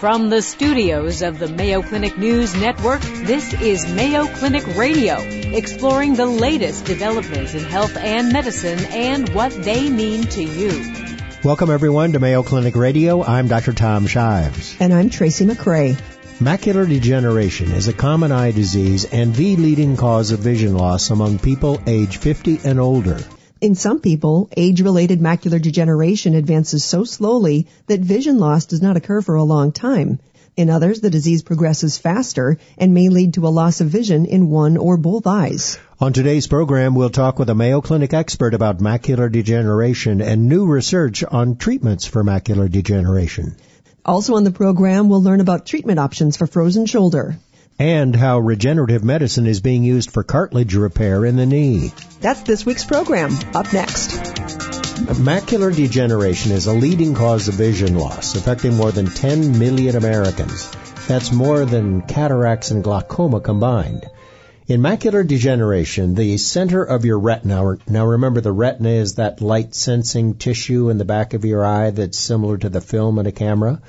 From the studios of the Mayo Clinic News Network, this is Mayo Clinic Radio, exploring the latest developments in health and medicine and what they mean to you. Welcome everyone to Mayo Clinic Radio. I'm Dr. Tom Shives. And I'm Tracy McCray. Macular degeneration is a common eye disease and the leading cause of vision loss among people age 50 and older. In some people, age-related macular degeneration advances so slowly that vision loss does not occur for a long time. In others, the disease progresses faster and may lead to a loss of vision in one or both eyes. On today's program, we'll talk with a Mayo Clinic expert about macular degeneration and new research on treatments for macular degeneration. Also on the program, we'll learn about treatment options for frozen shoulder and how regenerative medicine is being used for cartilage repair in the knee. That's this week's program. Up next. Macular degeneration is a leading cause of vision loss, affecting more than 10 million Americans. That's more than cataracts and glaucoma combined. In macular degeneration, the center of your retina, now remember the retina is that light sensing tissue in the back of your eye that's similar to the film in a camera,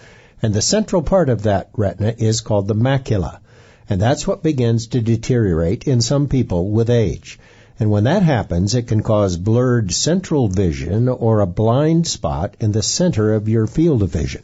and the central part of that retina is called the macula. And that's what begins to deteriorate in some people with age. And when that happens, it can cause blurred central vision or a blind spot in the center of your field of vision.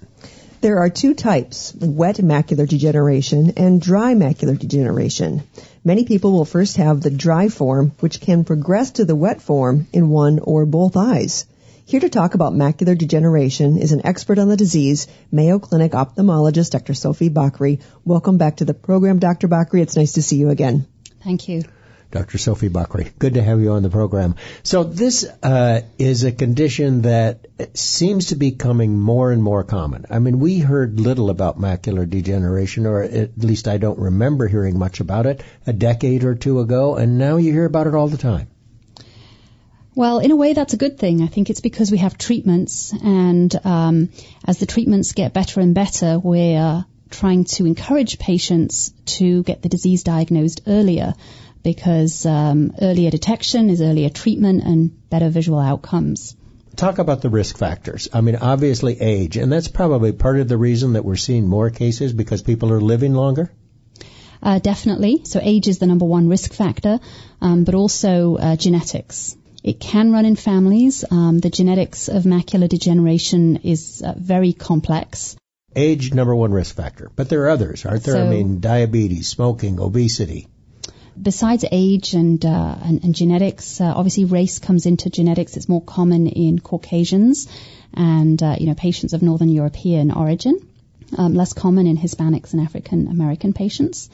There are two types, wet macular degeneration and dry macular degeneration. Many people will first have the dry form, which can progress to the wet form in one or both eyes. Here to talk about macular degeneration is an expert on the disease, Mayo Clinic ophthalmologist Dr. Sophie Bakri. Welcome back to the program, Dr. Bakri. It's nice to see you again. Thank you. Dr. Sophie Bakri. Good to have you on the program. So this uh, is a condition that seems to be coming more and more common. I mean, we heard little about macular degeneration, or at least I don't remember hearing much about it a decade or two ago, and now you hear about it all the time. Well, in a way, that's a good thing. I think it's because we have treatments, and um, as the treatments get better and better, we're trying to encourage patients to get the disease diagnosed earlier because um, earlier detection is earlier treatment and better visual outcomes. Talk about the risk factors. I mean, obviously age, and that's probably part of the reason that we're seeing more cases because people are living longer. Uh, definitely. So age is the number one risk factor, um, but also uh, genetics. It can run in families. Um, the genetics of macular degeneration is uh, very complex. Age, number one risk factor. But there are others, aren't there? So, I mean, diabetes, smoking, obesity. Besides age and, uh, and, and, genetics, uh, obviously race comes into genetics. It's more common in Caucasians and, uh, you know, patients of Northern European origin. Um, less common in Hispanics and African American patients.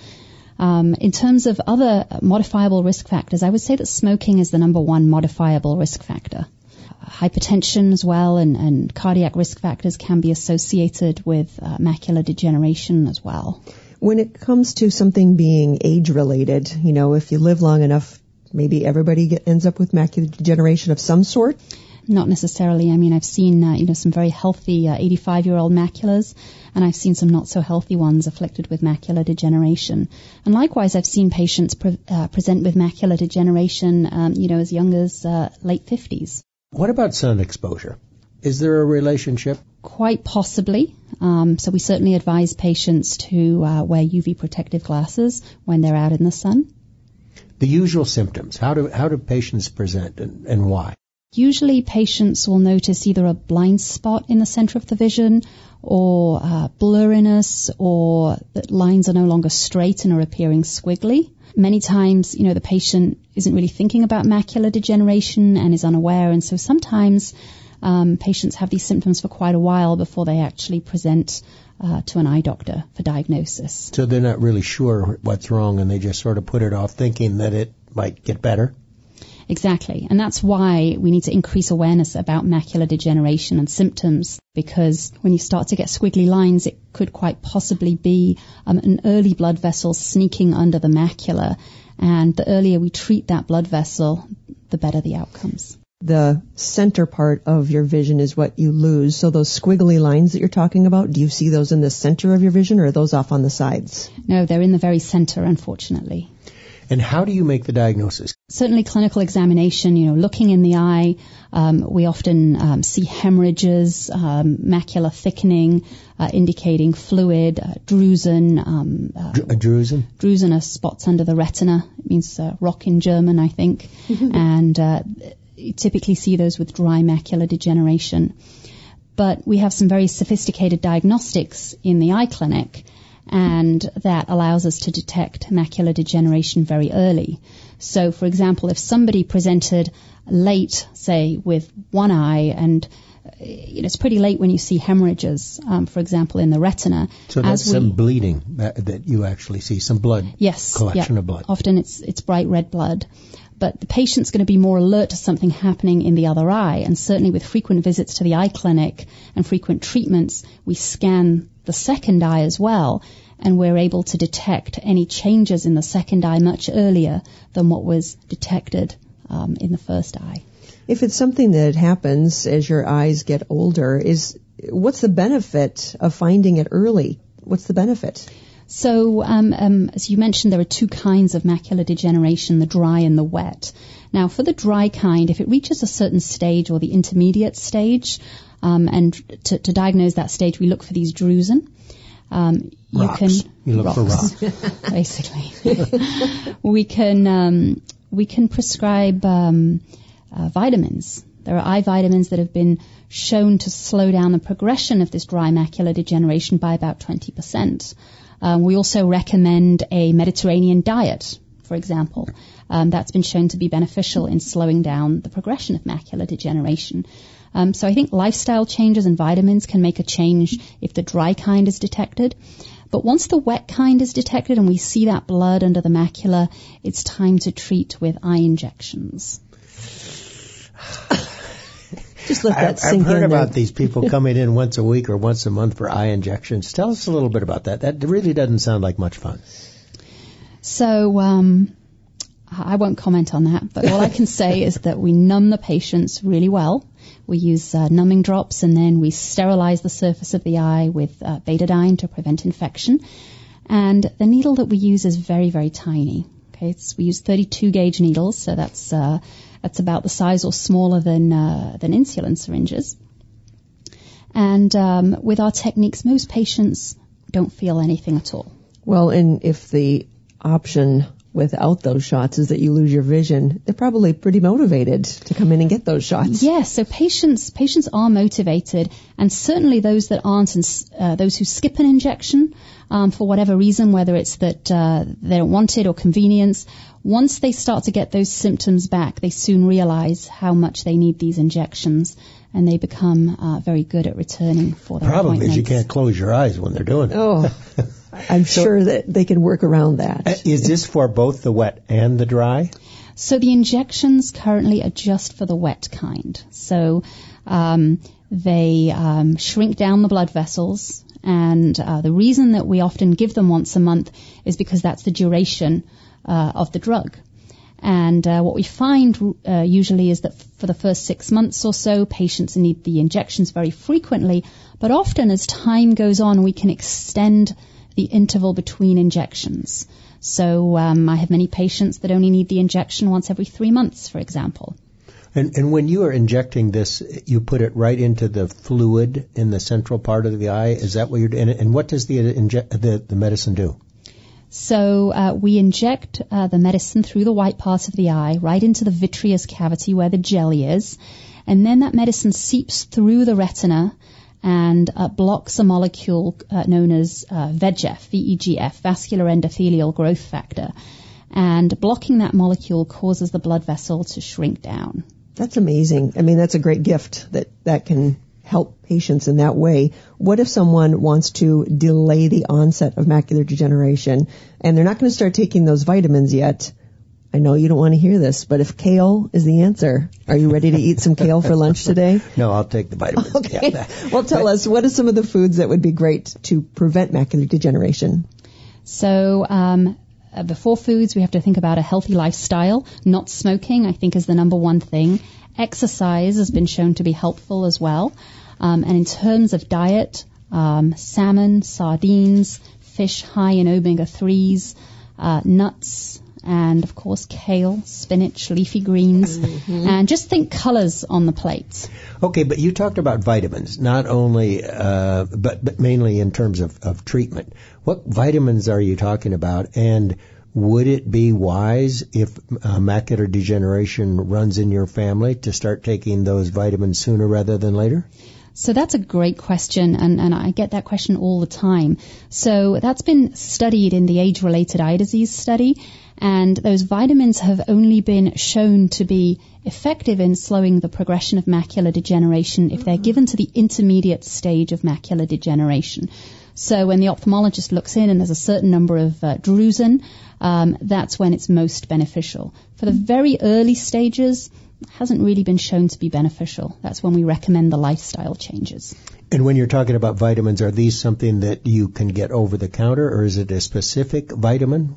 Um, in terms of other modifiable risk factors, I would say that smoking is the number one modifiable risk factor. Hypertension as well and, and cardiac risk factors can be associated with uh, macular degeneration as well. When it comes to something being age related, you know, if you live long enough, maybe everybody get, ends up with macular degeneration of some sort. Not necessarily. I mean, I've seen uh, you know some very healthy 85 uh, year old maculas, and I've seen some not so healthy ones afflicted with macular degeneration. And likewise, I've seen patients pre- uh, present with macular degeneration, um, you know, as young as uh, late 50s. What about sun exposure? Is there a relationship? Quite possibly. Um, so we certainly advise patients to uh, wear UV protective glasses when they're out in the sun. The usual symptoms. How do how do patients present and, and why? Usually patients will notice either a blind spot in the center of the vision or uh, blurriness or that lines are no longer straight and are appearing squiggly. Many times, you know, the patient isn't really thinking about macular degeneration and is unaware and so sometimes um, patients have these symptoms for quite a while before they actually present uh, to an eye doctor for diagnosis. So they're not really sure what's wrong and they just sort of put it off thinking that it might get better? Exactly. And that's why we need to increase awareness about macular degeneration and symptoms because when you start to get squiggly lines, it could quite possibly be um, an early blood vessel sneaking under the macula. And the earlier we treat that blood vessel, the better the outcomes. The center part of your vision is what you lose. So those squiggly lines that you're talking about, do you see those in the center of your vision or are those off on the sides? No, they're in the very center, unfortunately. And how do you make the diagnosis? Certainly, clinical examination. You know, looking in the eye, um, we often um, see hemorrhages, um, macular thickening, uh, indicating fluid, uh, drusen. Um, uh, a drusen. Drusen are spots under the retina. It means uh, rock in German, I think, and uh, you typically see those with dry macular degeneration. But we have some very sophisticated diagnostics in the eye clinic and that allows us to detect macular degeneration very early. So, for example, if somebody presented late, say, with one eye and you know, it's pretty late when you see hemorrhages, um, for example, in the retina. So that's we, some bleeding that, that, you actually see, some blood. Yes. Collection yeah. of blood. Often it's it's bright red blood, but the patient's going to be more alert to something happening in the other eye. And certainly with frequent visits to the eye clinic and frequent treatments, we scan the second eye as well, and we're able to detect any changes in the second eye much earlier than what was detected um, in the first eye. If it's something that happens as your eyes get older, is what's the benefit of finding it early? What's the benefit? So, um, um, as you mentioned, there are two kinds of macular degeneration, the dry and the wet. Now, for the dry kind, if it reaches a certain stage or the intermediate stage, um, and to, to, diagnose that stage, we look for these drusen. Um, you can you look rocks, for rocks, basically. we can um, we can prescribe um, uh, vitamins. There are eye vitamins that have been shown to slow down the progression of this dry macular degeneration by about 20 percent. Um, we also recommend a Mediterranean diet, for example. Um, that's been shown to be beneficial in slowing down the progression of macular degeneration. Um, so I think lifestyle changes and vitamins can make a change if the dry kind is detected. But once the wet kind is detected and we see that blood under the macula, it's time to treat with eye injections. Just let that I've, sink I've heard in about there. these people coming in once a week or once a month for eye injections. Tell us a little bit about that. That really doesn't sound like much fun. So, um, I won't comment on that, but all I can say is that we numb the patients really well. We use uh, numbing drops and then we sterilize the surface of the eye with uh, betadine to prevent infection. And the needle that we use is very, very tiny. Okay, it's, we use 32 gauge needles, so that's uh, that's about the size or smaller than uh, than insulin syringes. And um, with our techniques, most patients don't feel anything at all. Well, and if the option without those shots is that you lose your vision, they're probably pretty motivated to come in and get those shots. Yes, so patients patients are motivated, and certainly those that aren't, and uh, those who skip an injection um, for whatever reason, whether it's that uh, they don't want it or convenience, once they start to get those symptoms back, they soon realize how much they need these injections and they become uh, very good at returning for their Problem is you can't close your eyes when they're doing it. Oh, I'm so, sure that they can work around that. Uh, this for both the wet and the dry? So the injections currently are just for the wet kind. So um, they um, shrink down the blood vessels, and uh, the reason that we often give them once a month is because that's the duration uh, of the drug. And uh, what we find uh, usually is that for the first six months or so, patients need the injections very frequently. But often, as time goes on, we can extend the interval between injections. So um, I have many patients that only need the injection once every three months, for example. And, and when you are injecting this, you put it right into the fluid in the central part of the eye. Is that what you're doing? And what does the, inje- the, the medicine do? So uh, we inject uh, the medicine through the white part of the eye, right into the vitreous cavity where the jelly is, and then that medicine seeps through the retina and uh, blocks a molecule uh, known as uh, VEGF, VEGF, vascular endothelial growth factor. And blocking that molecule causes the blood vessel to shrink down. That's amazing. I mean, that's a great gift that that can help patients in that way. What if someone wants to delay the onset of macular degeneration and they're not going to start taking those vitamins yet? I know you don't want to hear this, but if kale is the answer, are you ready to eat some kale for lunch today? No, I'll take the vitamins. Okay. Yeah. well, tell us, what are some of the foods that would be great to prevent macular degeneration? So, um, uh, before foods, we have to think about a healthy lifestyle. Not smoking, I think, is the number one thing. Exercise has been shown to be helpful as well. Um, and in terms of diet, um, salmon, sardines, fish high in omega 3s, uh, nuts, and of course kale, spinach, leafy greens, mm-hmm. and just think colors on the plates. Okay, but you talked about vitamins, not only, uh, but, but mainly in terms of, of treatment. What vitamins are you talking about? And would it be wise if uh, macular degeneration runs in your family to start taking those vitamins sooner rather than later? So that's a great question, and, and I get that question all the time. So that's been studied in the age-related eye disease study, and those vitamins have only been shown to be effective in slowing the progression of macular degeneration if they're given to the intermediate stage of macular degeneration. So when the ophthalmologist looks in and there's a certain number of uh, drusen, um, that's when it's most beneficial. For the very early stages, hasn't really been shown to be beneficial. That's when we recommend the lifestyle changes. And when you're talking about vitamins, are these something that you can get over the counter, or is it a specific vitamin?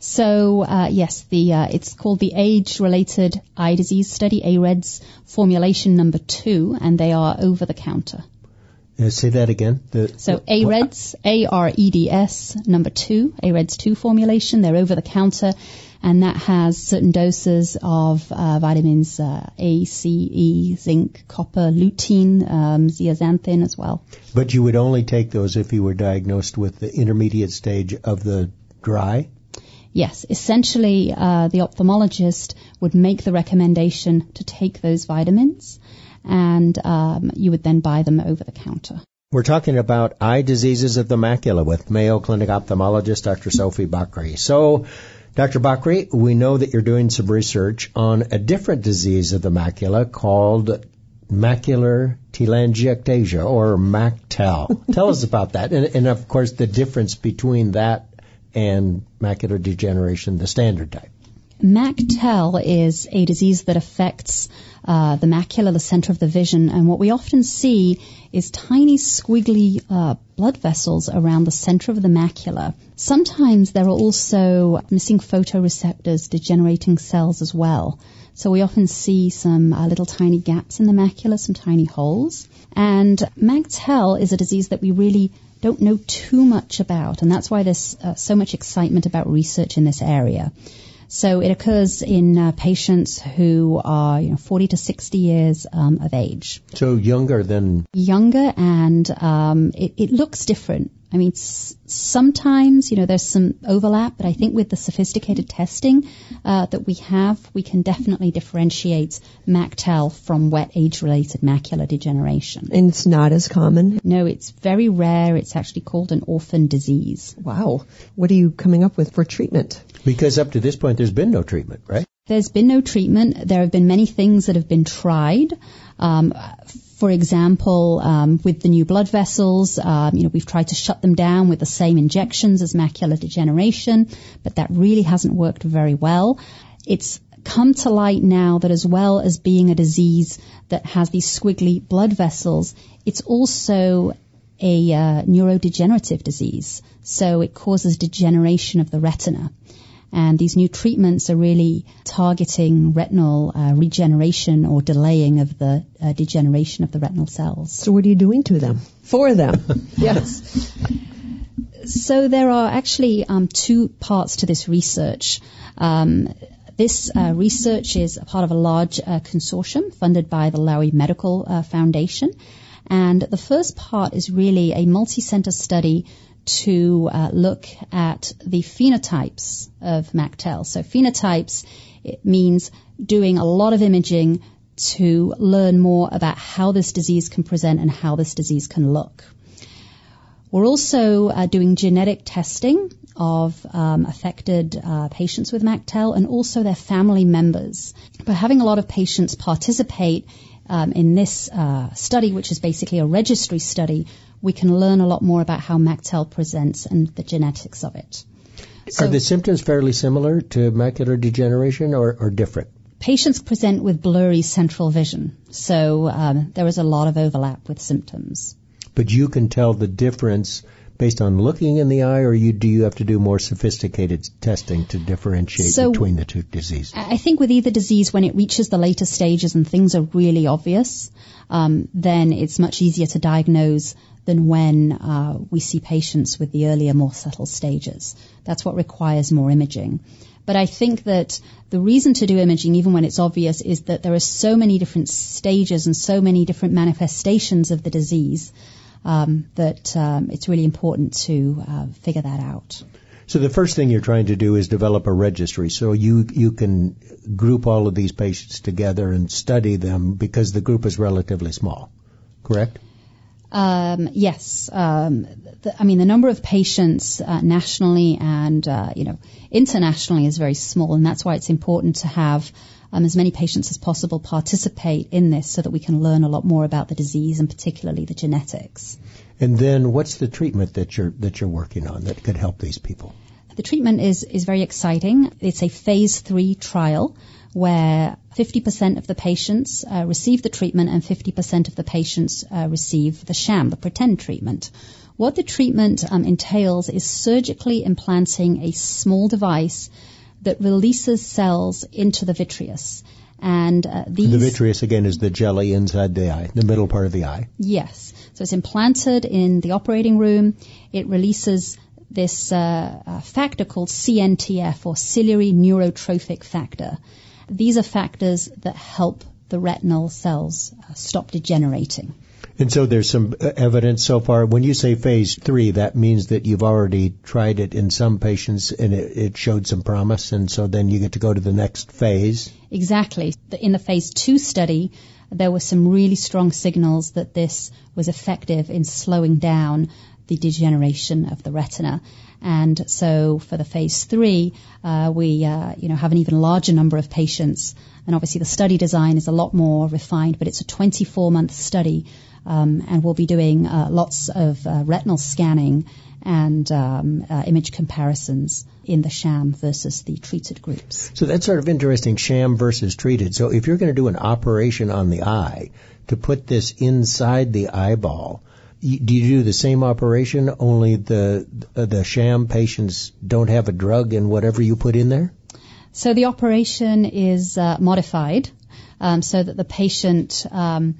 So uh, yes, the uh, it's called the age-related eye disease study, AREDS formulation number two, and they are over the counter. Uh, say that again. The, so AREDS, A-R-E-D-S, number two, AREDS 2 formulation. They're over the counter, and that has certain doses of uh, vitamins uh, A, C, E, zinc, copper, lutein, um, zeaxanthin as well. But you would only take those if you were diagnosed with the intermediate stage of the dry? Yes, essentially, uh, the ophthalmologist would make the recommendation to take those vitamins and um, you would then buy them over the counter. We're talking about eye diseases of the macula with Mayo Clinic ophthalmologist Dr. Sophie Bakri. So, Dr. Bakri, we know that you're doing some research on a different disease of the macula called macular telangiectasia or MACTEL. Tell us about that, and, and of course the difference between that and macular degeneration, the standard type. MACTEL is a disease that affects uh, the macula, the center of the vision, and what we often see is tiny squiggly uh, blood vessels around the center of the macula. Sometimes there are also missing photoreceptors, degenerating cells as well. So we often see some uh, little tiny gaps in the macula, some tiny holes. And MACTEL is a disease that we really don't know too much about, and that's why there's uh, so much excitement about research in this area. So it occurs in uh, patients who are you know, 40 to 60 years um, of age. So younger than younger, and um, it, it, looks different. I mean, s- sometimes, you know, there's some overlap, but I think with the sophisticated testing uh, that we have, we can definitely differentiate MACTEL from wet age-related macular degeneration. And it's not as common? No, it's very rare. It's actually called an orphan disease. Wow. What are you coming up with for treatment? Because up to this point, there's been no treatment, right? There's been no treatment. There have been many things that have been tried. Um, for example, um, with the new blood vessels, um, you know, we've tried to shut them down with the same injections as macular degeneration, but that really hasn't worked very well. It's come to light now that as well as being a disease that has these squiggly blood vessels, it's also a uh, neurodegenerative disease. So it causes degeneration of the retina. And these new treatments are really targeting retinal uh, regeneration or delaying of the uh, degeneration of the retinal cells. So what are you doing to them? For them. yes. So there are actually um, two parts to this research. Um, this uh, research is a part of a large uh, consortium funded by the Lowy Medical uh, Foundation. And the first part is really a multi-center study to uh, look at the phenotypes of MACTEL. So phenotypes, it means doing a lot of imaging to learn more about how this disease can present and how this disease can look. We're also uh, doing genetic testing of um, affected uh, patients with MACTEL and also their family members. By having a lot of patients participate um, in this uh, study, which is basically a registry study, we can learn a lot more about how MACTEL presents and the genetics of it. So Are the symptoms fairly similar to macular degeneration or, or different? Patients present with blurry central vision, so um, there is a lot of overlap with symptoms. But you can tell the difference based on looking in the eye, or you, do you have to do more sophisticated testing to differentiate so between the two diseases? I think with either disease, when it reaches the later stages and things are really obvious, um, then it's much easier to diagnose than when uh, we see patients with the earlier, more subtle stages. That's what requires more imaging. But I think that the reason to do imaging, even when it's obvious, is that there are so many different stages and so many different manifestations of the disease um, that um, it's really important to uh, figure that out. So the first thing you're trying to do is develop a registry so you you can group all of these patients together and study them because the group is relatively small. Correct? Um, yes. Um, the, I mean, the number of patients uh, nationally and uh, you know internationally is very small, and that's why it's important to have um, as many patients as possible participate in this, so that we can learn a lot more about the disease and particularly the genetics. And then, what's the treatment that you're that you're working on that could help these people? The treatment is is very exciting. It's a phase three trial where 50% of the patients uh, receive the treatment and 50% of the patients uh, receive the sham, the pretend treatment. What the treatment um, entails is surgically implanting a small device that releases cells into the vitreous. And uh, these, the vitreous again is the jelly inside the eye, the middle part of the eye. Yes. So it's implanted in the operating room. It releases this uh, uh, factor called CNTF or ciliary neurotrophic factor. These are factors that help the retinal cells uh, stop degenerating. And so there's some evidence so far. When you say phase three, that means that you've already tried it in some patients and it, it, showed some promise, and so then you get to go to the next phase. Exactly. In the phase two study, there were some really strong signals that this was effective in slowing down the degeneration of the retina. And so for the phase three, uh, we uh, you know have an even larger number of patients, and obviously the study design is a lot more refined, but it's a 24 month study, um, and we'll be doing uh, lots of uh, retinal scanning and um, uh, image comparisons in the sham versus the treated groups. So that's sort of interesting, sham versus treated. So if you're going to do an operation on the eye to put this inside the eyeball, do you do the same operation only the the sham patients don't have a drug in whatever you put in there? So the operation is uh, modified um, so that the patient. Um,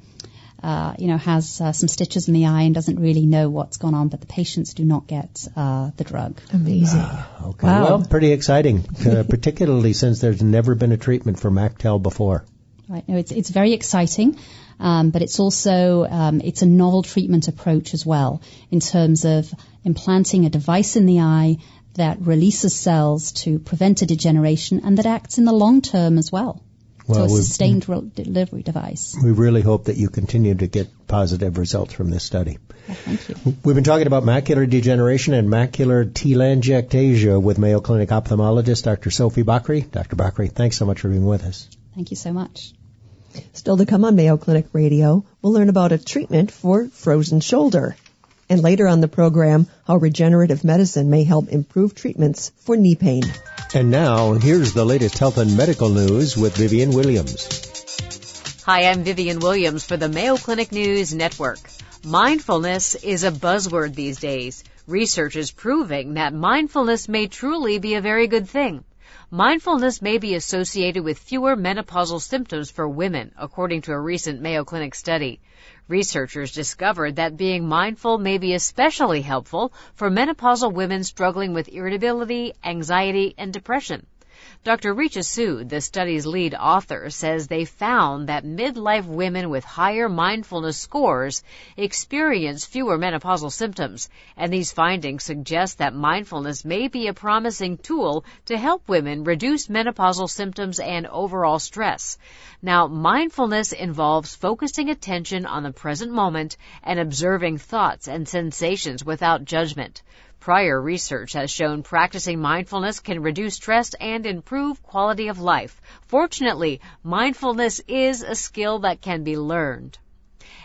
uh, you know, has uh, some stitches in the eye and doesn't really know what's gone on, but the patients do not get uh, the drug. Amazing. Ah, okay. Wow. Well, pretty exciting, uh, particularly since there's never been a treatment for MacTel before. Right. No, it's it's very exciting. Um, but it's also um, it's a novel treatment approach as well in terms of implanting a device in the eye that releases cells to prevent a degeneration and that acts in the long term as well. Well, so a sustained re- delivery device. We really hope that you continue to get positive results from this study. Well, thank you. We've been talking about macular degeneration and macular telangiectasia with Mayo Clinic ophthalmologist Dr. Sophie Bakri. Dr. Bakri, thanks so much for being with us. Thank you so much. Still to come on Mayo Clinic Radio, we'll learn about a treatment for frozen shoulder. And later on the program, how regenerative medicine may help improve treatments for knee pain. And now, here's the latest health and medical news with Vivian Williams. Hi, I'm Vivian Williams for the Mayo Clinic News Network. Mindfulness is a buzzword these days. Research is proving that mindfulness may truly be a very good thing. Mindfulness may be associated with fewer menopausal symptoms for women, according to a recent Mayo Clinic study. Researchers discovered that being mindful may be especially helpful for menopausal women struggling with irritability, anxiety, and depression. Dr. Richa Sood, the study's lead author, says they found that midlife women with higher mindfulness scores experience fewer menopausal symptoms, and these findings suggest that mindfulness may be a promising tool to help women reduce menopausal symptoms and overall stress. Now, mindfulness involves focusing attention on the present moment and observing thoughts and sensations without judgment. Prior research has shown practicing mindfulness can reduce stress and improve quality of life. Fortunately, mindfulness is a skill that can be learned.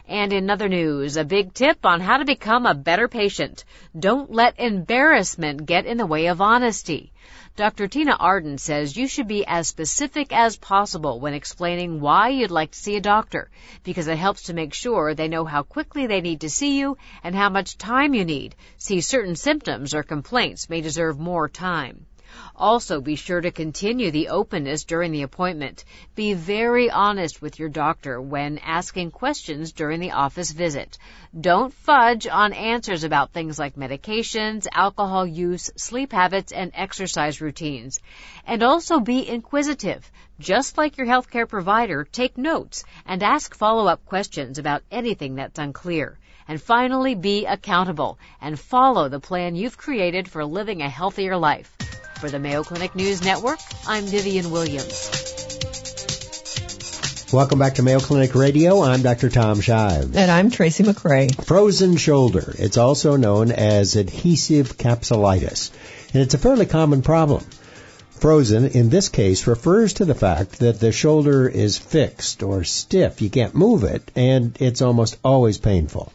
And in other news, a big tip on how to become a better patient. Don't let embarrassment get in the way of honesty. Dr. Tina Ardon says you should be as specific as possible when explaining why you'd like to see a doctor, because it helps to make sure they know how quickly they need to see you and how much time you need. See, certain symptoms or complaints may deserve more time. Also, be sure to continue the openness during the appointment. Be very honest with your doctor when asking questions during the office visit. Don't fudge on answers about things like medications, alcohol use, sleep habits, and exercise routines. And also be inquisitive. Just like your healthcare provider, take notes and ask follow-up questions about anything that's unclear. And finally, be accountable and follow the plan you've created for living a healthier life. For the Mayo Clinic News Network, I'm Vivian Williams. Welcome back to Mayo Clinic Radio. I'm Dr. Tom Shive. And I'm Tracy McCray. Frozen shoulder. It's also known as adhesive capsulitis. And it's a fairly common problem. Frozen, in this case, refers to the fact that the shoulder is fixed or stiff. You can't move it, and it's almost always painful.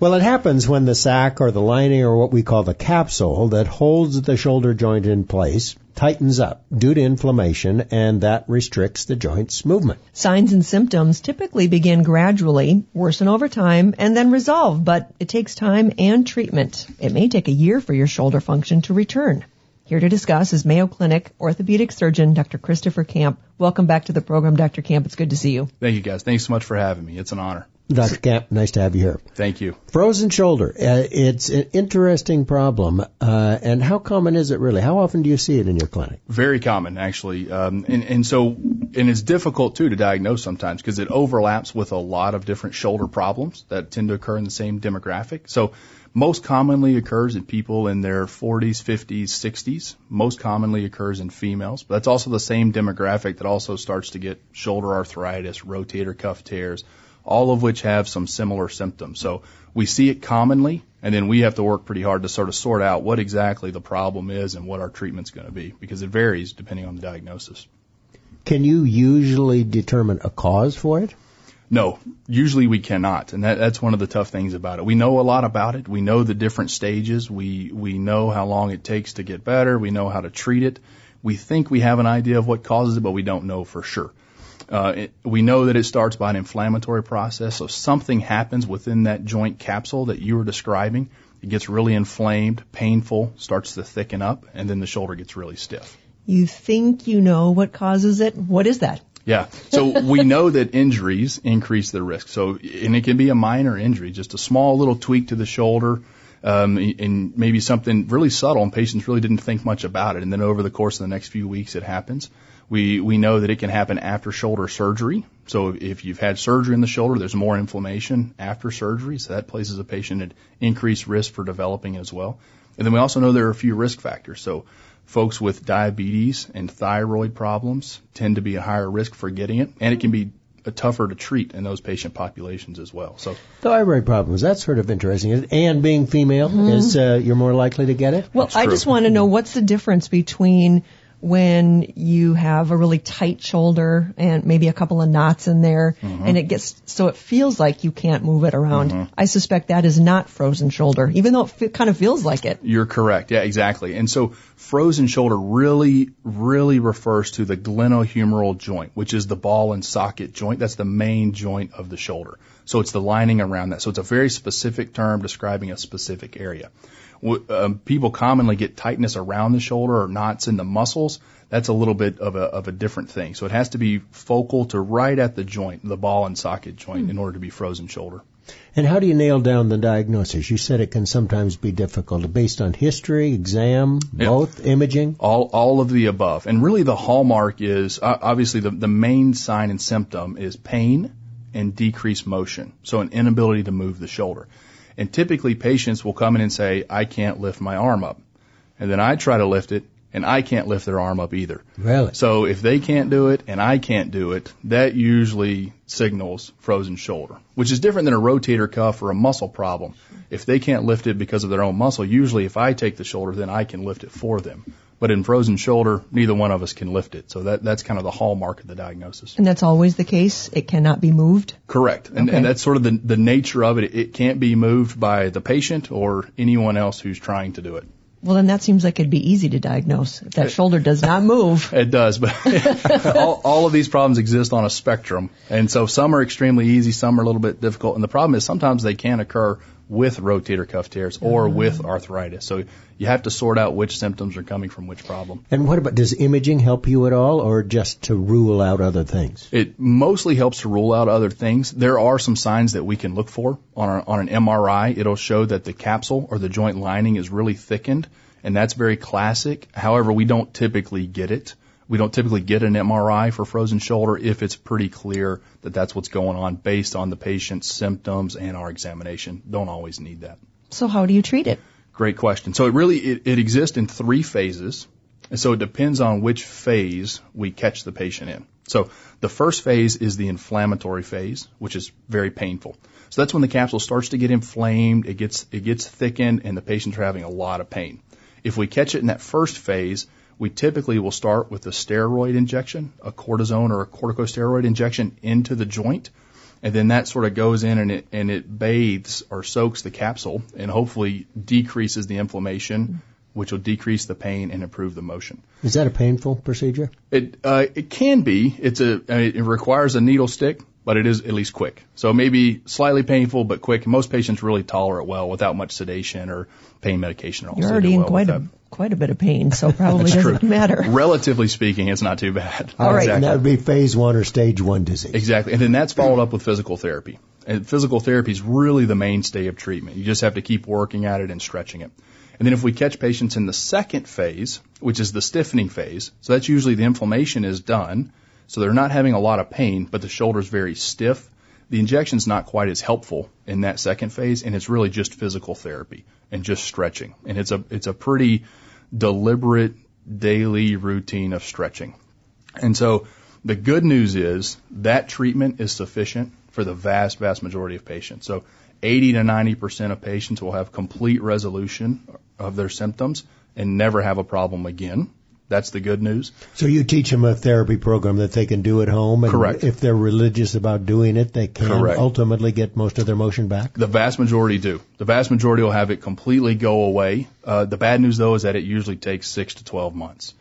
Well, it happens when the sac or the lining or what we call the capsule that holds the shoulder joint in place tightens up due to inflammation and that restricts the joint's movement. Signs and symptoms typically begin gradually, worsen over time, and then resolve, but it takes time and treatment. It may take a year for your shoulder function to return. Here to discuss is Mayo Clinic orthopedic surgeon Dr. Christopher Camp. Welcome back to the program, Dr. Camp. It's good to see you. Thank you, guys. Thanks so much for having me. It's an honor. Dr. Camp, nice to have you here. Thank you. Frozen shoulder. Uh, it's an interesting problem. Uh, and how common is it really? How often do you see it in your clinic? Very common, actually. Um, and, and so, and it's difficult too to diagnose sometimes because it overlaps with a lot of different shoulder problems that tend to occur in the same demographic. So, most commonly occurs in people in their 40s, 50s, 60s. Most commonly occurs in females, but that's also the same demographic that also starts to get shoulder arthritis, rotator cuff tears, all of which have some similar symptoms. So we see it commonly, and then we have to work pretty hard to sort of sort out what exactly the problem is and what our treatment's going to be because it varies depending on the diagnosis. Can you usually determine a cause for it? No, usually we cannot, and that, that's one of the tough things about it. We know a lot about it. We know the different stages. We we know how long it takes to get better. We know how to treat it. We think we have an idea of what causes it, but we don't know for sure. Uh, we know that it starts by an inflammatory process. So something happens within that joint capsule that you were describing. It gets really inflamed, painful, starts to thicken up, and then the shoulder gets really stiff. You think you know what causes it? What is that? Yeah. So we know that injuries increase the risk. So, and it can be a minor injury, just a small little tweak to the shoulder, um, and maybe something really subtle, and patients really didn't think much about it. And then over the course of the next few weeks, it happens. We we know that it can happen after shoulder surgery. So if you've had surgery in the shoulder, there's more inflammation after surgery, so that places a patient at increased risk for developing as well. And then we also know there are a few risk factors. So folks with diabetes and thyroid problems tend to be at higher risk for getting it, and it can be tougher to treat in those patient populations as well. So thyroid problems, that's sort of interesting. And being female mm-hmm. is uh, you're more likely to get it. Well, I just want to know what's the difference between when you have a really tight shoulder and maybe a couple of knots in there mm-hmm. and it gets so it feels like you can't move it around. Mm-hmm. I suspect that is not frozen shoulder, even though it kind of feels like it. You're correct. Yeah, exactly. And so frozen shoulder really, really refers to the glenohumeral joint, which is the ball and socket joint. That's the main joint of the shoulder. So it's the lining around that. So it's a very specific term describing a specific area um, people commonly get tightness around the shoulder or knots in the muscles. That's a little bit of a, of a different thing. So it has to be focal to right at the joint, the ball and socket joint, mm. in order to be frozen shoulder. And how do you nail down the diagnosis? You said it can sometimes be difficult based on history, exam, both, imaging? All, all of the above. And really the hallmark is, uh, obviously the, the main sign and symptom is pain and decreased motion. So an inability to move the shoulder. And typically patients will come in and say, I can't lift my arm up. And then I try to lift it and I can't lift their arm up either. Really? So if they can't do it and I can't do it, that usually signals frozen shoulder, which is different than a rotator cuff or a muscle problem. If they can't lift it because of their own muscle, usually if I take the shoulder, then I can lift it for them. But in frozen shoulder, neither one of us can lift it. So that, that's kind of the hallmark of the diagnosis. And that's always the case? It cannot be moved? Correct. And, okay. and that's sort of the, the nature of it. It can't be moved by the patient or anyone else who's trying to do it. Well, then that seems like it'd be easy to diagnose if that it, shoulder does not move. It does, but all, all of these problems exist on a spectrum. And so some are extremely easy, some are a little bit difficult. And the problem is sometimes they can occur with rotator cuff tears or mm-hmm. with arthritis. So you have to sort out which symptoms are coming from which problem. And what about, does imaging help you at all or just to rule out other things? It mostly helps to rule out other things. There are some signs that we can look for on, our, on an MRI. It'll show that the capsule or the joint lining is really thickened, and that's very classic. However, we don't typically get it. We don't typically get an MRI for frozen shoulder if it's pretty clear that that's what's going on based on the patient's symptoms and our examination. Don't always need that. So how do you treat it? Great question. So it really it, it exists in three phases, and so it depends on which phase we catch the patient in. So the first phase is the inflammatory phase, which is very painful. So that's when the capsule starts to get inflamed, it gets it gets thickened, and the patient's are having a lot of pain. If we catch it in that first phase, we typically will start with a steroid injection, a cortisone or a corticosteroid injection into the joint. And then that sort of goes in and it, and it bathes or soaks the capsule and hopefully decreases the inflammation, which will decrease the pain and improve the motion. Is that a painful procedure? It, uh, it can be. It's a, mean, it requires a needle stick, but it is at least quick. So maybe slightly painful, but quick. Most patients really tolerate well without much sedation or pain medication. You're already in quite a quite a bit of pain, so probably doesn't true. matter. Relatively speaking, it's not too bad. All right. And that would be phase one or stage one disease. Exactly. And then that's followed up with physical therapy. And physical therapy is really the mainstay of treatment. You just have to keep working at it and stretching it. And then if we catch patients in the second phase, which is the stiffening phase, so that's usually the inflammation is done, so they're not having a lot of pain, but the shoulder's very stiff. The injection's not quite as helpful in that second phase, and it's really just physical therapy and just stretching. And it's a it's a pretty deliberate daily routine of stretching. And so the good news is that treatment is sufficient for the vast, vast majority of patients. So 80 to 90% of patients will have complete resolution of their symptoms and never have a problem again. That's the good news. So you teach them a therapy program that they can do at home, and Correct. if they're religious about doing it, they can Correct. ultimately get most of their motion back. The vast majority do. The vast majority will have it completely go away. Uh, the bad news though is that it usually takes six to 12 months.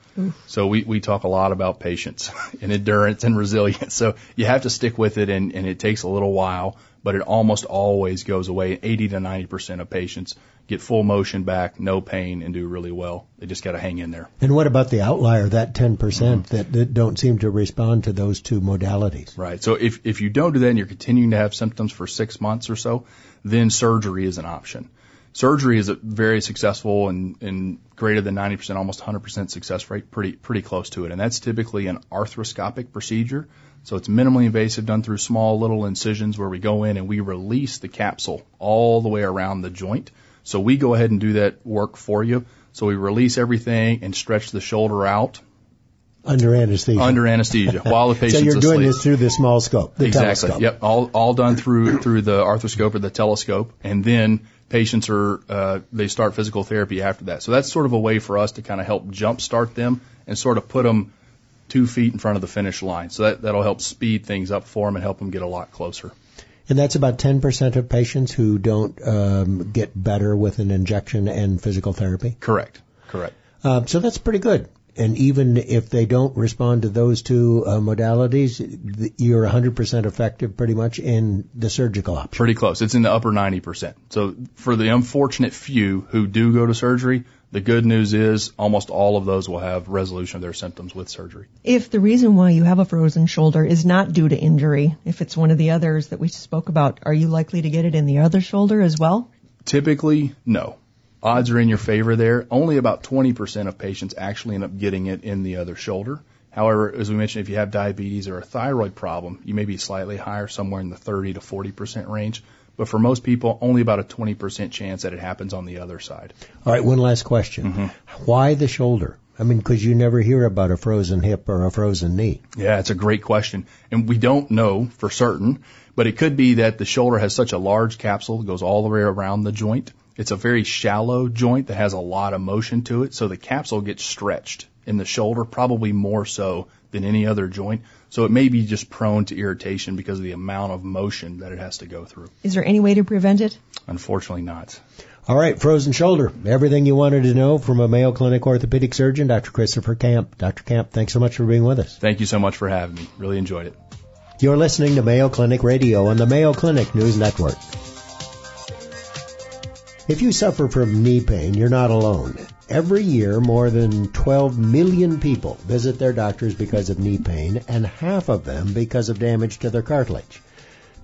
So we, we talk a lot about patience and endurance and resilience. So you have to stick with it and, and it takes a little while, but it almost always goes away. 80 to 90% of patients get full motion back, no pain, and do really well. They just got to hang in there. And what about the outlier, that 10% Mm-hmm. that, that don't seem to respond to those two modalities? Right. So if, if you don't do that and you're continuing to have symptoms for six months or so, then surgery is an option. Surgery is a very successful and, and greater than 90%, almost 100% success rate, pretty, pretty close to it. And that's typically an arthroscopic procedure. So it's minimally invasive done through small little incisions where we go in and we release the capsule all the way around the joint. So we go ahead and do that work for you. So we release everything and stretch the shoulder out Under anesthesia. under anesthesia while the so patient's you're doing asleep. this through the small scope, the exactly. telescope. Yep. All all done through through the arthroscope or the telescope, and then patients are uh, they start physical therapy after that. So that's sort of a way for us to kind of help jumpstart them and sort of put them two feet in front of the finish line. So that that'll help speed things up for them and help them get a lot closer. And that's about 10% of patients who don't um, get better with an injection and physical therapy. Correct. Correct. Uh, so that's pretty good. And even if they don't respond to those two uh, modalities, th- you're 100% effective pretty much in the surgical option. Pretty close. It's in the upper 90%. So for the unfortunate few who do go to surgery, the good news is almost all of those will have resolution of their symptoms with surgery. If the reason why you have a frozen shoulder is not due to injury, if it's one of the others that we spoke about, are you likely to get it in the other shoulder as well? Typically, no. Odds are in your favor there. Only about 20% of patients actually end up getting it in the other shoulder. However, as we mentioned, if you have diabetes or a thyroid problem, you may be slightly higher, somewhere in the 30 to 40% range. But for most people, only about a 20% chance that it happens on the other side. All right, one last question. Mm-hmm. Why the shoulder? I mean, because you never hear about a frozen hip or a frozen knee. Yeah, it's a great question. And we don't know for certain, but it could be that the shoulder has such a large capsule that goes all the way around the joint. It's a very shallow joint that has a lot of motion to it, so the capsule gets stretched in the shoulder, probably more so than any other joint. So it may be just prone to irritation because of the amount of motion that it has to go through. Is there any way to prevent it? Unfortunately not. All right, frozen shoulder. Everything you wanted to know from a Mayo Clinic orthopedic surgeon, Dr. Christopher Camp. Dr. Camp, thanks so much for being with us. Thank you so much for having me. Really enjoyed it. You're listening to Mayo Clinic Radio on the Mayo Clinic News Network. If you suffer from knee pain, you're not alone. Every year, more than 12 million people visit their doctors because of knee pain, and half of them because of damage to their cartilage.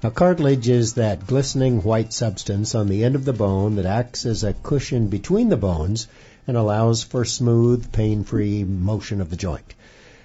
Now, cartilage is that glistening white substance on the end of the bone that acts as a cushion between the bones and allows for smooth, pain-free motion of the joint.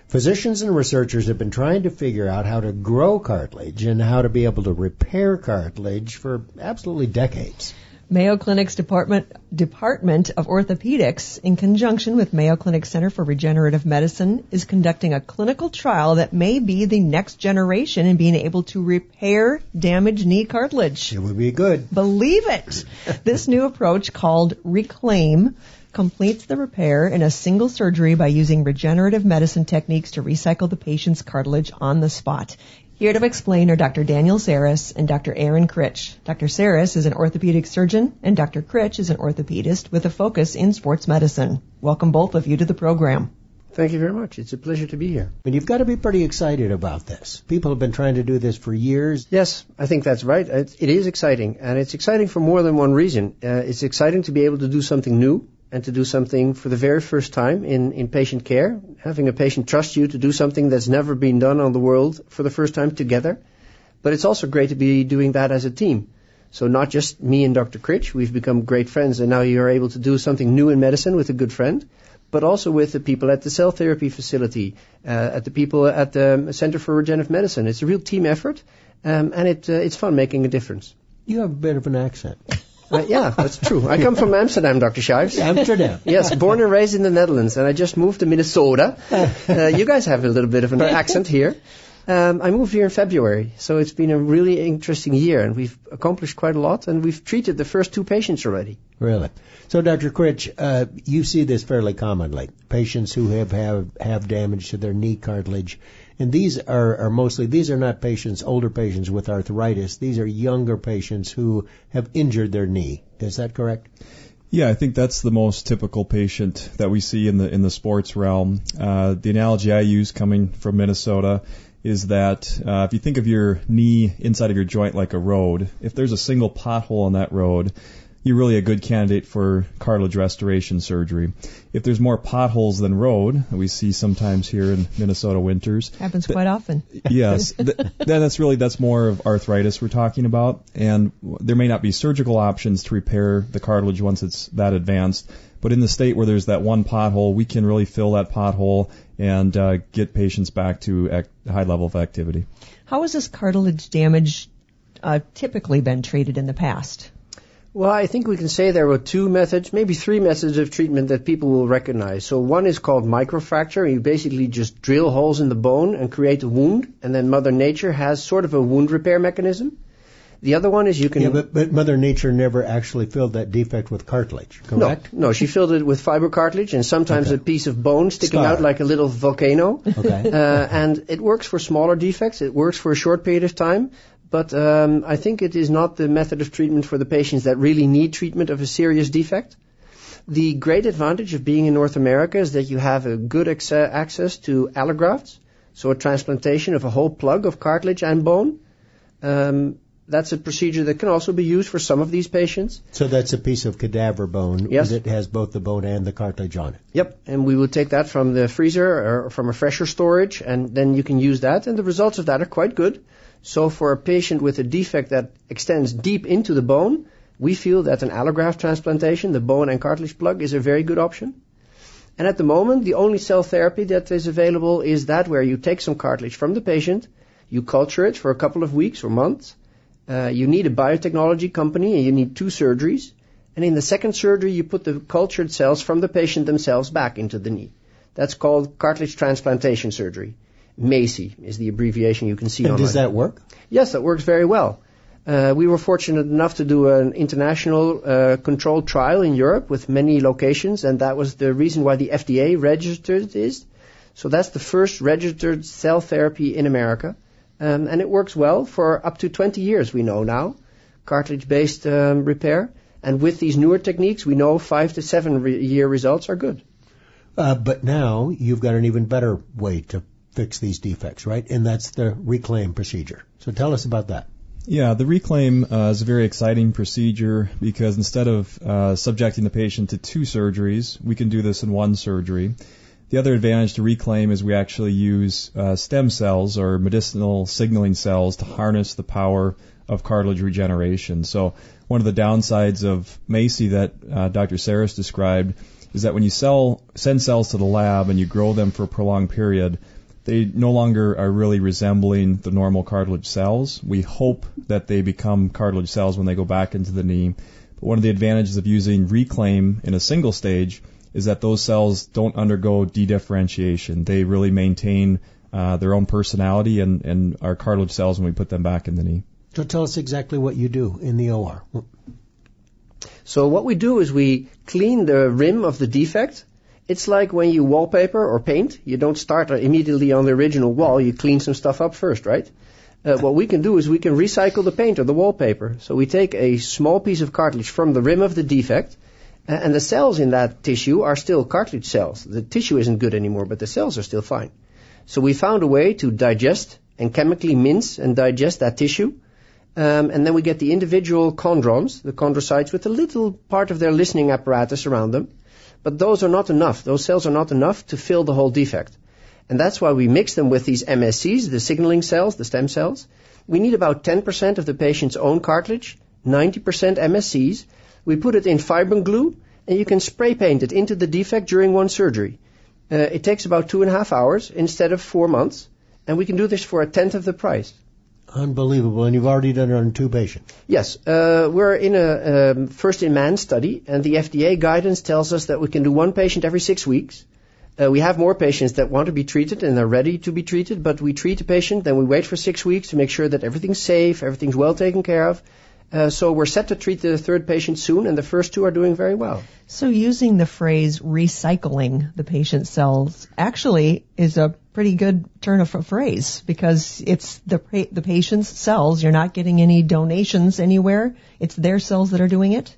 Physicians and researchers have been trying to figure out how to grow cartilage and how to be able to repair cartilage for absolutely decades. Mayo Clinic's Department, Department of Orthopedics, in conjunction with Mayo Clinic Center for Regenerative Medicine, is conducting a clinical trial that may be the next generation in being able to repair damaged knee cartilage. It would be good. Believe it! this new approach called Reclaim completes the repair in a single surgery by using regenerative medicine techniques to recycle the patient's cartilage on the spot. Here to explain are Dr. Daniel Saris and Dr. Aaron Krych. Dr. Saris is an orthopedic surgeon and Dr. Krych is an orthopedist with a focus in sports medicine. Welcome both of you to the program. Thank you very much. It's a pleasure to be here. And you've got to be pretty excited about this. People have been trying to do this for years. Yes, I think that's right. It, it is exciting, and it's exciting for more than one reason. Uh, it's exciting to be able to do something new and to do something for the very first time in, in patient care, having a patient trust you to do something that's never been done on the world for the first time together. But it's also great to be doing that as a team. So not just me and Dr. Krych, we've become great friends and now you're able to do something new in medicine with a good friend, but also with the people at the cell therapy facility, uh, at the people at the Center for Regenerative Medicine. It's a real team effort, um, and it, uh, it's fun making a difference. You have a bit of an accent. Uh, yeah, that's true. I come from Amsterdam, Dr. Shives. Amsterdam. yes, born and raised in the Netherlands, and I just moved to Minnesota. Uh, you guys have a little bit of an accent here. Um, I moved here in February, so it's been a really interesting year, and we've accomplished quite a lot, and we've treated the first two patients already. Really? So, Dr. Krych, uh, you see this fairly commonly. Patients who have, have, have damage to their knee cartilage. And these are, are mostly, these are not patients, older patients with arthritis. These are younger patients who have injured their knee. Is that correct? Yeah, I think that's the most typical patient that we see in the in the sports realm. Uh, the analogy I use, coming from Minnesota, is that uh, if you think of your knee inside of your joint like a road, if there's a single pothole on that road, you're really a good candidate for cartilage restoration surgery. If there's more potholes than road, we see sometimes here in Minnesota winters. Happens th- quite often. yes, th- then that's really that's more of arthritis we're talking about, and there may not be surgical options to repair the cartilage once it's that advanced. But in the state where there's that one pothole, we can really fill that pothole and uh, get patients back to a high level of activity. How has this cartilage damage uh, typically been treated in the past? Well, I think we can say there were two methods, maybe three methods of treatment that people will recognize. So one is called microfracture. You basically just drill holes in the bone and create a wound, and then Mother Nature has sort of a wound repair mechanism. The other one is you can. Yeah, but, but Mother Nature never actually filled that defect with cartilage, correct? No, no, she filled it with fibrocartilage and sometimes okay. a piece of bone sticking out like a little volcano. Okay. Uh, and it works for smaller defects. It works for a short period of time. But um, I think it is not the method of treatment for the patients that really need treatment of a serious defect. The great advantage of being in North America is that you have a good ex- access to allografts, so a transplantation of a whole plug of cartilage and bone. Um, that's a procedure that can also be used for some of these patients. So that's a piece of cadaver bone yes. that has both the bone and the cartilage on it. Yep, and we would take that from the freezer or from a fresher storage, and then you can use that, and the results of that are quite good. So for a patient with a defect that extends deep into the bone, we feel that an allograft transplantation, the bone and cartilage plug, is a very good option. And at the moment, the only cell therapy that is available is that where you take some cartilage from the patient, you culture it for a couple of weeks or months, uh, you need a biotechnology company and you need two surgeries. And in the second surgery, you put the cultured cells from the patient themselves back into the knee. That's called cartilage transplantation surgery. MACI is the abbreviation you can see and online. Does that work? Yes, that works very well. Uh, we were fortunate enough to do an international uh, controlled trial in Europe with many locations, and that was the reason why the FDA registered this. So that's the first registered cell therapy in America. Um, and it works well for up to 20 years, we know now, cartilage-based um, repair. And with these newer techniques, we know five to seven re- year results are good. Uh, but now you've got an even better way to fix these defects, right? And that's the reclaim procedure. So tell us about that. Yeah, the reclaim uh, is a very exciting procedure because instead of uh, subjecting the patient to two surgeries, we can do this in one surgery. The other advantage to reclaim is we actually use uh, stem cells or medicinal signaling cells to harness the power of cartilage regeneration. So one of the downsides of MACI that uh, Dr. Saris described is that when you sell, send cells to the lab and you grow them for a prolonged period, they no longer are really resembling the normal cartilage cells. We hope that they become cartilage cells when they go back into the knee. But one of the advantages of using reclaim in a single stage is that those cells don't undergo dedifferentiation. They really maintain uh, their own personality and, and are cartilage cells when we put them back in the knee. So tell us exactly what you do in the OR. So what we do is we clean the rim of the defect. It's like when you wallpaper or paint. You don't start immediately on the original wall. You clean some stuff up first, right? Uh, what we can do is we can recycle the paint or the wallpaper. So we take a small piece of cartilage from the rim of the defect, and the cells in that tissue are still cartilage cells. The tissue isn't good anymore, but the cells are still fine. So we found a way to digest and chemically mince and digest that tissue um, and then we get the individual chondrons, the chondrocytes, with a little part of their listening apparatus around them. But those are not enough. Those cells are not enough to fill the whole defect. And that's why we mix them with these MSCs, the signaling cells, the stem cells. We need about 10% of the patient's own cartilage, 90% MSCs. We put it in fibrin glue, and you can spray paint it into the defect during one surgery. Uh, it takes about two and a half hours instead of four months, and we can do this for a tenth of the price. Unbelievable. And you've already done it on two patients. Yes. Uh, we're in a um, first in man study, and the FDA guidance tells us that we can do one patient every six weeks. Uh, we have more patients that want to be treated and are ready to be treated, but we treat a patient, then we wait for six weeks to make sure that everything's safe, everything's well taken care of, uh, so we're set to treat the third patient soon, and the first two are doing very well. So using the phrase recycling the patient cells actually is a pretty good turn of a phrase because it's the the patient's cells. You're not getting any donations anywhere. It's their cells that are doing it.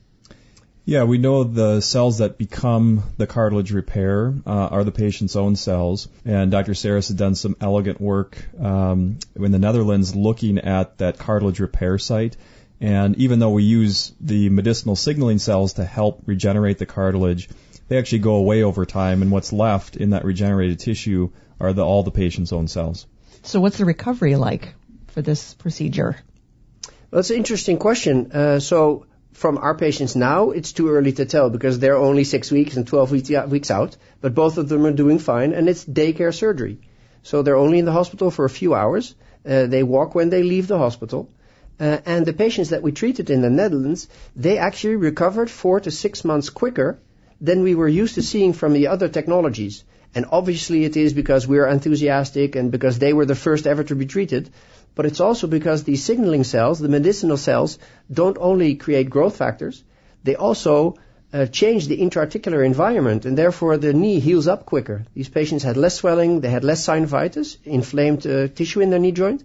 Yeah, we know the cells that become the cartilage repair uh, are the patient's own cells, and Dr. Saris has done some elegant work um, in the Netherlands looking at that cartilage repair site and even though we use the medicinal signaling cells to help regenerate the cartilage, they actually go away over time, and what's left in that regenerated tissue are the, all the patient's own cells. So, what's the recovery like for this procedure? Well, it's an interesting question. Uh, so, from our patients now, it's too early to tell because they're only six weeks and 12 weeks out, but both of them are doing fine, and it's daycare surgery. So, they're only in the hospital for a few hours. Uh, they walk when they leave the hospital. Uh, and the patients that we treated in the Netherlands, they actually recovered four to six months quicker than we were used to seeing from the other technologies. And obviously it is because we are enthusiastic and because they were the first ever to be treated, but it's also because these signaling cells, the medicinal cells, don't only create growth factors, they also uh, change the intraarticular environment, and therefore the knee heals up quicker. These patients had less swelling, they had less synovitis, inflamed uh, tissue in their knee joint,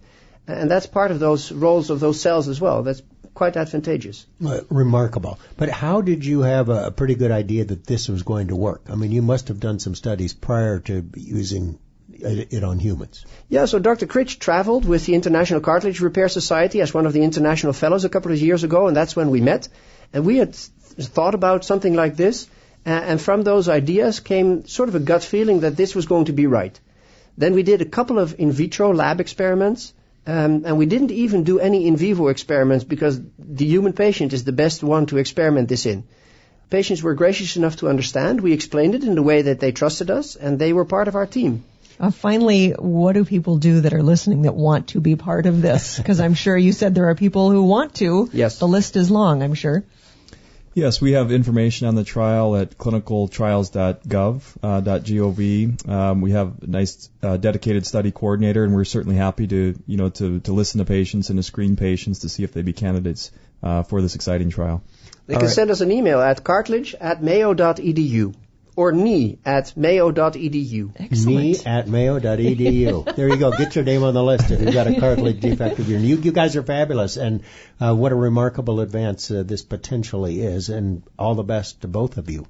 and that's part of those roles of those cells as well. That's quite advantageous. Remarkable. But how did you have a pretty good idea that this was going to work? I mean, you must have done some studies prior to using it on humans. Yeah, so Dr. Krych traveled with the International Cartilage Repair Society as one of the international fellows a couple of years ago, and that's when we met. And we had thought about something like this, and from those ideas came sort of a gut feeling that this was going to be right. Then we did a couple of in vitro lab experiments, um, and we didn't even do any in vivo experiments because the human patient is the best one to experiment this in. Patients were gracious enough to understand. We explained it in the way that they trusted us, and they were part of our team. Uh, finally, what do people do that are listening that want to be part of this? Because I'm sure you said there are people who want to. Yes. The list is long, I'm sure. Yes, we have information on the trial at clinicaltrials.gov. Uh, um, we have a nice uh, dedicated study coordinator, and we're certainly happy to, you know, to, to listen to patients and to screen patients to see if they'd be candidates uh, for this exciting trial. They All can right. send us an email at cartilage at mayo.edu or knee at mayo.edu. Excellent. Knee at mayo.edu. there you go. Get your name on the list if you've got a cartilage defect of your knee. You, you guys are fabulous, and uh, what a remarkable advance uh, this potentially is, and all the best to both of you.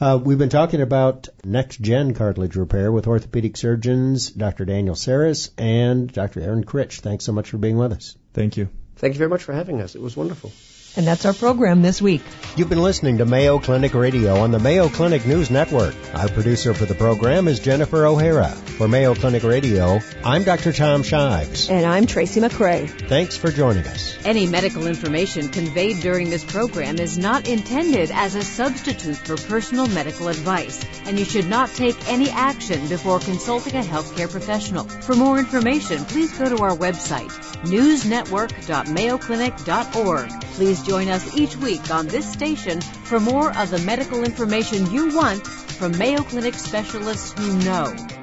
Uh, we've been talking about next gen cartilage repair with orthopedic surgeons Dr. Daniel Saris and Dr. Aaron Krych. Thanks so much for being with us. Thank you. Thank you very much for having us. It was wonderful. And that's our program this week. You've been listening to Mayo Clinic Radio on the Mayo Clinic News Network. Our producer for the program is Jennifer O'Hara. For Mayo Clinic Radio, I'm Dr. Tom Shives. And I'm Tracy McCray. Thanks for joining us. Any medical information conveyed during this program is not intended as a substitute for personal medical advice, and you should not take any action before consulting a healthcare professional. For more information, please go to our website, newsnetwork.mayoclinic.org. Please join us each week on this station for more of the medical information you want from Mayo Clinic specialists who know.